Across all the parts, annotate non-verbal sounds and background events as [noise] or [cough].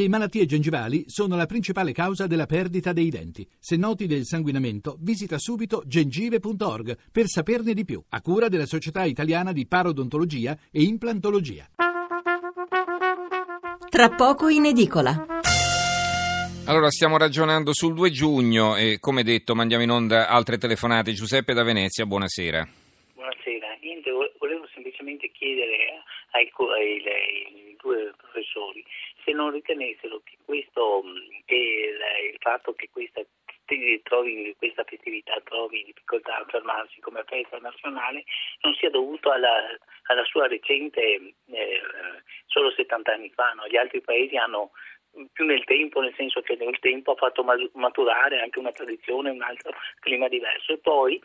Le malattie gengivali sono la principale causa della perdita dei denti. Se noti del sanguinamento, visita subito gengive.org per saperne di più, a cura della Società Italiana di Parodontologia e Implantologia. Tra poco in edicola. Allora, stiamo ragionando sul 2 giugno e come detto mandiamo in onda altre telefonate. Giuseppe da Venezia, buonasera. Buonasera, Niente, volevo semplicemente chiedere ai, ai, ai due professori se non ritenessero che questo il, il fatto che questa trovi questa festività trovi difficoltà a fermarsi come festa nazionale non sia dovuto alla, alla sua recente eh, solo 70 anni fa no? gli altri paesi hanno più nel tempo, nel senso che nel tempo ha fatto maturare anche una tradizione, un altro clima diverso e poi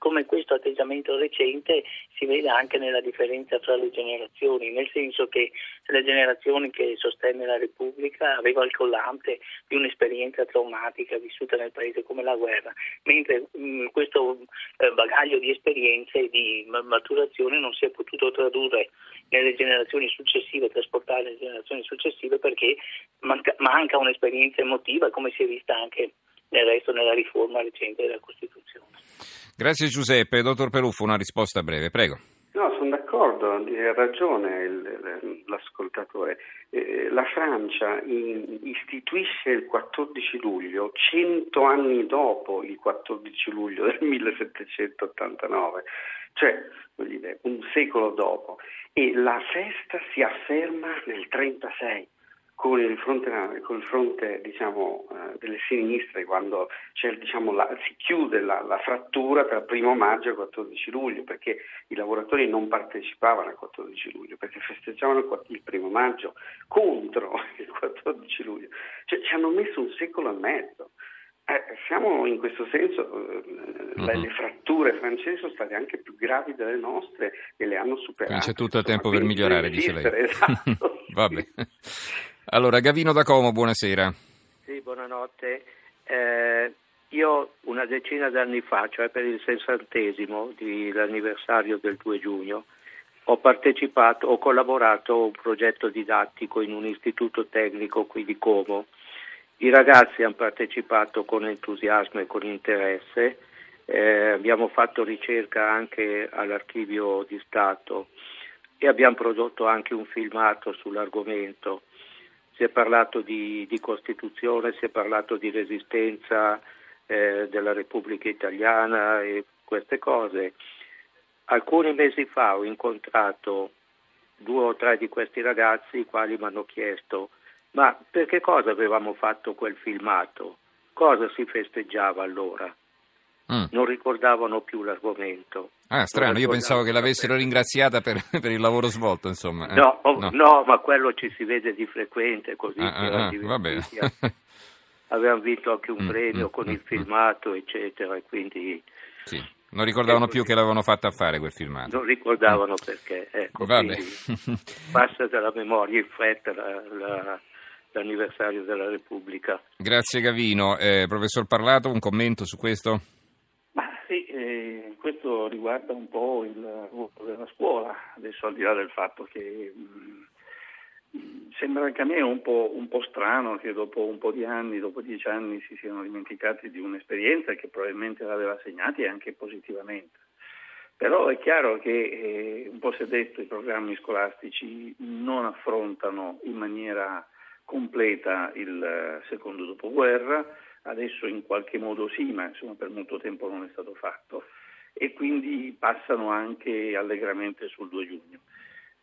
come questo atteggiamento recente si vede anche nella differenza tra le generazioni, nel senso che la generazione che sostenne la Repubblica aveva al collante di un'esperienza traumatica vissuta nel paese come la guerra, mentre mh, questo eh, bagaglio di esperienze e di maturazione non si è potuto tradurre nelle generazioni successive, trasportare nelle generazioni successive perché manca, manca un'esperienza emotiva come si è vista anche nel resto nella riforma recente della Costituzione. Grazie Giuseppe. Dottor Peruffo, una risposta breve, prego. No, sono d'accordo, ha ragione il, l'ascoltatore. Eh, la Francia istituisce il 14 luglio, cento anni dopo il 14 luglio del 1789, cioè dire, un secolo dopo, e la festa si afferma nel 1936 con il fronte, con il fronte diciamo, eh, delle sinistre quando diciamo, la, si chiude la, la, frattura tra il primo maggio e il 14 luglio perché i lavoratori non partecipavano al 14 luglio perché festeggiavano il primo maggio contro [laughs] il 14 luglio cioè ci hanno messo un secolo e mezzo eh, siamo in questo senso, eh, mm-hmm. le fratture francesi sono state anche più gravi delle nostre e le hanno superate. C'è tutto il tempo per migliorare, dice lei. [laughs] Esatto. [laughs] Vabbè. Allora, Gavino da Como, buonasera. Sì, buonanotte. Eh, io una decina d'anni fa, cioè per il sessantesimo dell'anniversario del 2 giugno, ho partecipato, ho collaborato a un progetto didattico in un istituto tecnico qui di Como. I ragazzi hanno partecipato con entusiasmo e con interesse, eh, abbiamo fatto ricerca anche all'archivio di Stato e abbiamo prodotto anche un filmato sull'argomento si è parlato di, di Costituzione, si è parlato di resistenza eh, della Repubblica Italiana e queste cose. Alcuni mesi fa ho incontrato due o tre di questi ragazzi i quali mi hanno chiesto ma per che cosa avevamo fatto quel filmato? Cosa si festeggiava allora? Mm. Non ricordavano più l'argomento. Ah, strano, io pensavo che l'avessero ringraziata per, [laughs] per il lavoro svolto, insomma. Eh, no, oh, no, no. ma quello ci si vede di frequente, così. Ah, ah, ah va bene. [laughs] Avevamo vinto anche un mm, premio mm, con mm, il filmato, eccetera, e quindi... Sì. Non ricordavano più che l'avevano fatta a fare quel filmato. Non ricordavano perché, ecco, Vabbè. [laughs] passa dalla memoria in fretta la, la, l'anniversario della Repubblica. Grazie Gavino. Eh, professor Parlato, un commento su questo? Questo riguarda un po' il ruolo della scuola, adesso al di là del fatto che mh, mm, sembra anche a me un po', un po', strano che dopo un po' di anni, dopo dieci anni, si siano dimenticati di un'esperienza che probabilmente l'aveva segnati anche positivamente. Però è chiaro che, eh, un po' si è detto, i programmi scolastici non affrontano in maniera completa il eh, secondo dopoguerra, adesso in qualche modo sì, ma insomma per molto tempo non è stato fatto e quindi passano anche allegramente sul 2 giugno.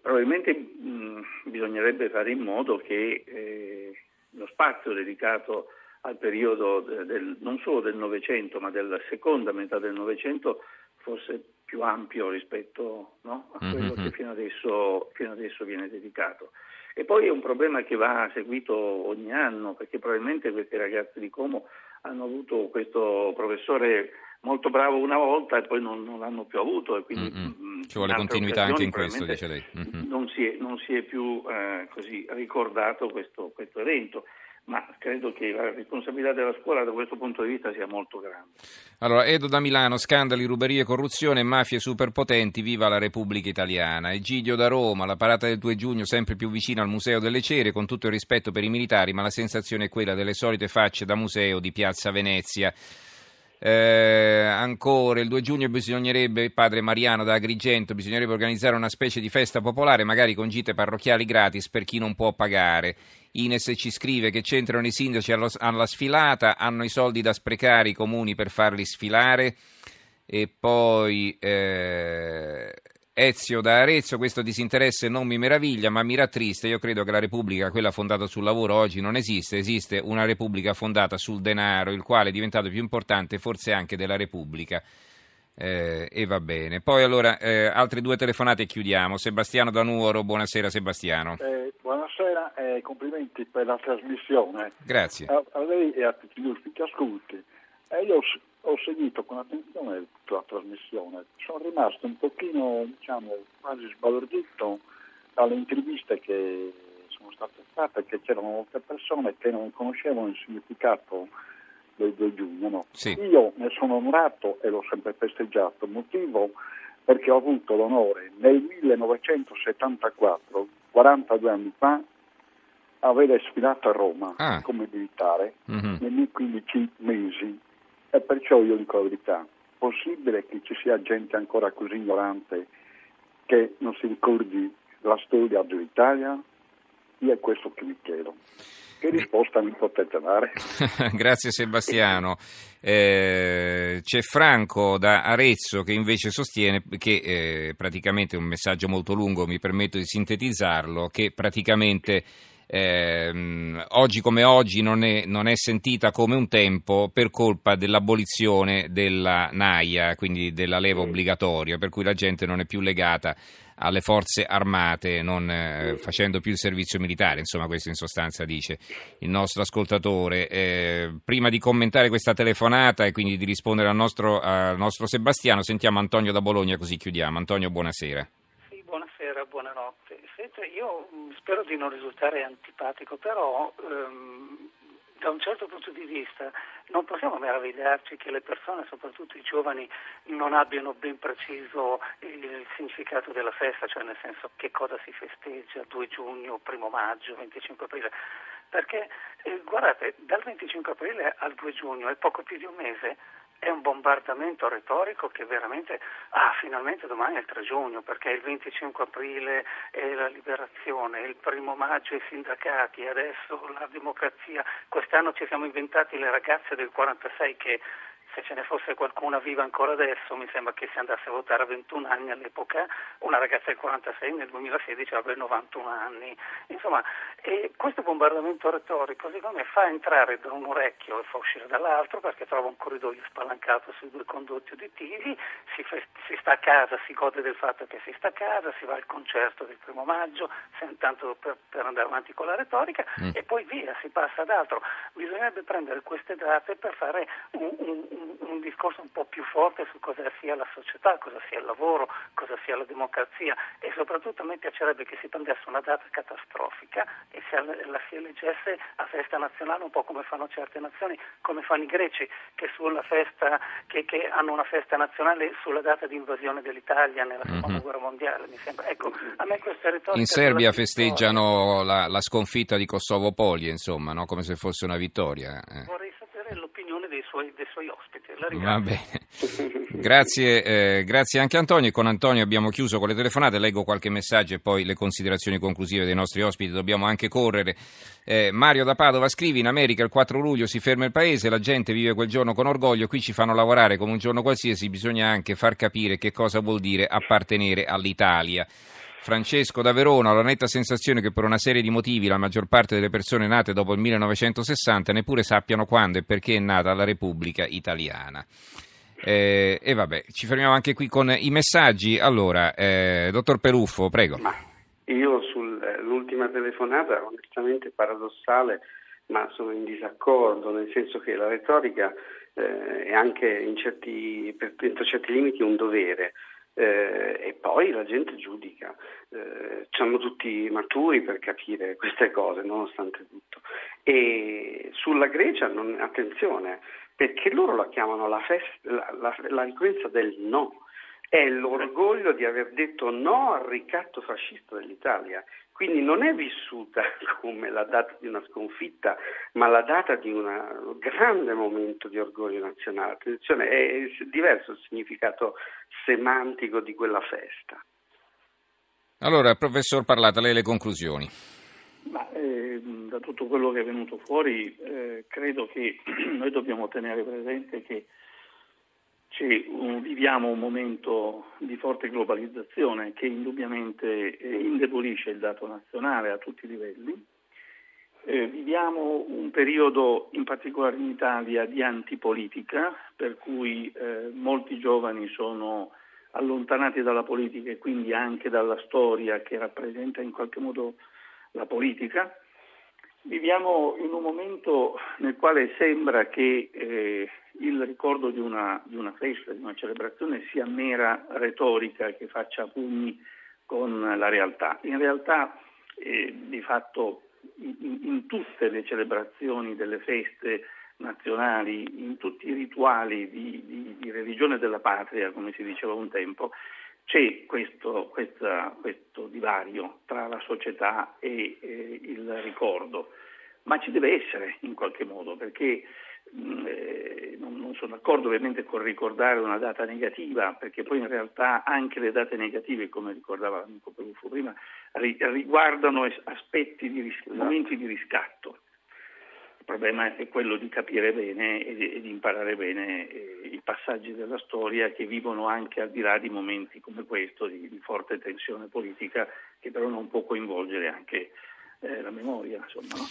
Probabilmente mh, bisognerebbe fare in modo che eh, lo spazio dedicato al periodo del, non solo del Novecento ma della seconda metà del Novecento fosse più ampio rispetto no, a quello mm-hmm. che fino adesso, fino adesso viene dedicato. E poi è un problema che va seguito ogni anno, perché probabilmente questi ragazzi di Como hanno avuto questo professore molto bravo una volta e poi non, non l'hanno più avuto. E quindi, mm-hmm. Ci vuole continuità anche in questo, dice lei. Mm-hmm. Non, si è, non, si è, più eh, così ricordato questo, questo, evento. Ma credo che la responsabilità della scuola da questo punto di vista sia molto grande. Allora, Edo da Milano, scandali, ruberie, corruzione, mafie superpotenti, viva la Repubblica Italiana. Egidio da Roma, la parata del 2 giugno sempre più vicina al Museo delle Cere, con tutto il rispetto per i militari, ma la sensazione è quella delle solite facce da museo di Piazza Venezia. Eh, ancora il 2 giugno bisognerebbe, padre Mariano da Agrigento, bisognerebbe organizzare una specie di festa popolare, magari con gite parrocchiali gratis per chi non può pagare. Ines ci scrive che c'entrano i sindaci allo, alla sfilata, hanno i soldi da sprecare i comuni per farli sfilare. E poi eh, Ezio da Arezzo, questo disinteresse non mi meraviglia, ma mi rattrista. Io credo che la Repubblica, quella fondata sul lavoro, oggi non esiste. Esiste una Repubblica fondata sul denaro, il quale è diventato più importante forse anche della Repubblica. Eh, e va bene. Poi allora, eh, altre due telefonate e chiudiamo. Sebastiano da Nuoro, buonasera Sebastiano. Eh, buonasera e complimenti per la trasmissione. Grazie. A, a lei e a tutti gli ascolti. Eh, io ho seguito con attenzione tutta la trasmissione, sono rimasto un pochino, diciamo, quasi sbalordito dalle interviste che sono state fatte, che c'erano molte persone che non conoscevano il significato del 2 giugno. No? Sì. Io ne sono onorato e l'ho sempre festeggiato, motivo perché ho avuto l'onore nel 1974, 42 anni fa, avere sfilato a Roma Ah. come militare Mhm. nei miei 15 mesi e perciò io dico la verità, possibile che ci sia gente ancora così ignorante che non si ricordi la storia dell'Italia? Io è questo che vi chiedo. Che risposta mi potete dare? [laughs] Grazie Sebastiano. Eh, c'è Franco da Arezzo che invece sostiene che eh, praticamente un messaggio molto lungo, mi permetto di sintetizzarlo, che praticamente ehm, oggi come oggi non è, non è sentita come un tempo per colpa dell'abolizione della NAIA, quindi della leva obbligatoria, per cui la gente non è più legata alle forze armate, non eh, facendo più il servizio militare, insomma questo in sostanza dice il nostro ascoltatore. Eh, prima di commentare questa telefonata e quindi di rispondere al nostro, al nostro Sebastiano, sentiamo Antonio da Bologna così chiudiamo. Antonio, buonasera. Senta, io mh, spero di non risultare antipatico, però ehm, da un certo punto di vista non possiamo meravigliarci che le persone, soprattutto i giovani, non abbiano ben preciso il significato della festa, cioè nel senso che cosa si festeggia 2 giugno, 1 maggio, 25 aprile. Perché, eh, guardate, dal 25 aprile al 2 giugno è poco più di un mese, è un bombardamento retorico che veramente, ah, finalmente domani è il 3 giugno, perché il 25 aprile è la liberazione, il primo maggio i sindacati, adesso la democrazia. Quest'anno ci siamo inventati le ragazze del 46 che se ce ne fosse qualcuna viva ancora adesso, mi sembra che si andasse a votare a 21 anni all'epoca, una ragazza del 46 nel 2016 avrebbe 91 anni. Insomma, e questo bombardamento retorico secondo me fa entrare da un orecchio e fa uscire dall'altro perché trova un corridoio spalancato sui due condotti uditivi, si, fe- si sta a casa, si gode del fatto che si sta a casa, si va al concerto del primo maggio, se- tanto per, per andare avanti con la retorica e poi via, si passa ad altro. Bisognerebbe prendere queste date per fare un, un- un- un discorso un po' più forte su cosa sia la società, cosa sia il lavoro, cosa sia la democrazia e soprattutto a me piacerebbe che si prendesse una data catastrofica e se la si eleggesse a festa nazionale un po' come fanno certe nazioni, come fanno i greci che, sulla festa, che, che hanno una festa nazionale sulla data di invasione dell'Italia nella seconda guerra mondiale. Mi sembra. Ecco, a me questa retorica In Serbia festeggiano la, la sconfitta di Kosovo Poli, insomma, no? come se fosse una vittoria. eh. Vorrei sapere l'opinione dei suoi, dei suoi ospiti. La ringrazio. Va bene. Grazie, eh, grazie anche Antonio. E con Antonio abbiamo chiuso con le telefonate. Leggo qualche messaggio e poi le considerazioni conclusive dei nostri ospiti. Dobbiamo anche correre. Eh, Mario da Padova scrive: In America il 4 luglio si ferma il paese, la gente vive quel giorno con orgoglio. Qui ci fanno lavorare come un giorno qualsiasi. Bisogna anche far capire che cosa vuol dire appartenere all'Italia. Francesco da Verona ho la netta sensazione che per una serie di motivi la maggior parte delle persone nate dopo il 1960 neppure sappiano quando e perché è nata la Repubblica Italiana. Eh, e vabbè, ci fermiamo anche qui con i messaggi. Allora, eh, dottor Peruffo, prego. Ma io sull'ultima telefonata, onestamente paradossale, ma sono in disaccordo, nel senso che la retorica eh, è anche in certi, per, entro certi limiti un dovere. Eh, e poi la gente giudica. Eh, siamo tutti maturi per capire [laughs] queste cose, nonostante tutto. E sulla Grecia, non, attenzione, perché loro la chiamano la, festa, la, la, la ricorrenza del no. È l'orgoglio di aver detto no al ricatto fascista dell'Italia. Quindi non è vissuta [laughs] come la data di una sconfitta, ma la data di un grande momento di orgoglio nazionale. Attenzione, è diverso il significato semantico di quella festa. Allora, professor Parlata, lei le conclusioni. Ma, eh, da tutto quello che è venuto fuori, eh, credo che [clears throat] noi dobbiamo tenere presente che un, viviamo un momento di forte globalizzazione che indubbiamente eh, indebolisce il dato nazionale a tutti i livelli. Eh, viviamo un periodo, in particolare in Italia, di antipolitica, per cui eh, molti giovani sono allontanati dalla politica e quindi anche dalla storia che rappresenta in qualche modo la politica. Viviamo in un momento nel quale sembra che eh, il ricordo di una, di una, festa, di una celebrazione sia mera retorica che faccia pugni con la realtà. In realtà, eh, di fatto, in, in, tutte le celebrazioni delle feste nazionali, in tutti i rituali di, di, di religione della patria, come si diceva un tempo, c'è questo, questa, questo divario tra la società e eh, il ricordo, ma ci deve essere in qualche modo perché eh, non, non, sono d'accordo ovviamente con ricordare una data negativa, perché poi in realtà anche le date negative, come ricordava l'amico Peruffo prima, ri, riguardano aspetti di ris- momenti di riscatto. Il problema è quello di capire bene e di, e di imparare bene eh, i passaggi della storia che vivono anche al di là di momenti come questo di, di forte tensione politica che però non può coinvolgere anche eh, la memoria. Insomma, no?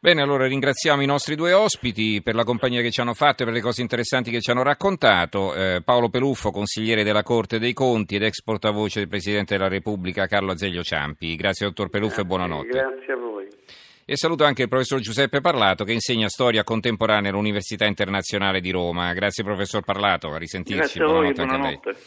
Bene, allora ringraziamo i nostri due ospiti per la compagnia che ci hanno fatto e per le cose interessanti che ci hanno raccontato. Eh, Paolo Peluffo, consigliere della Corte dei Conti ed ex portavoce del Presidente della Repubblica Carlo Azeglio Ciampi. Grazie dottor Peluffo grazie, e buonanotte. Grazie a voi. E saluto anche il professor Giuseppe Parlato che insegna storia contemporanea all'Università Internazionale di Roma. Grazie professor Parlato, a risentirci. Grazie a voi, buonanotte, buonanotte. anche a lei.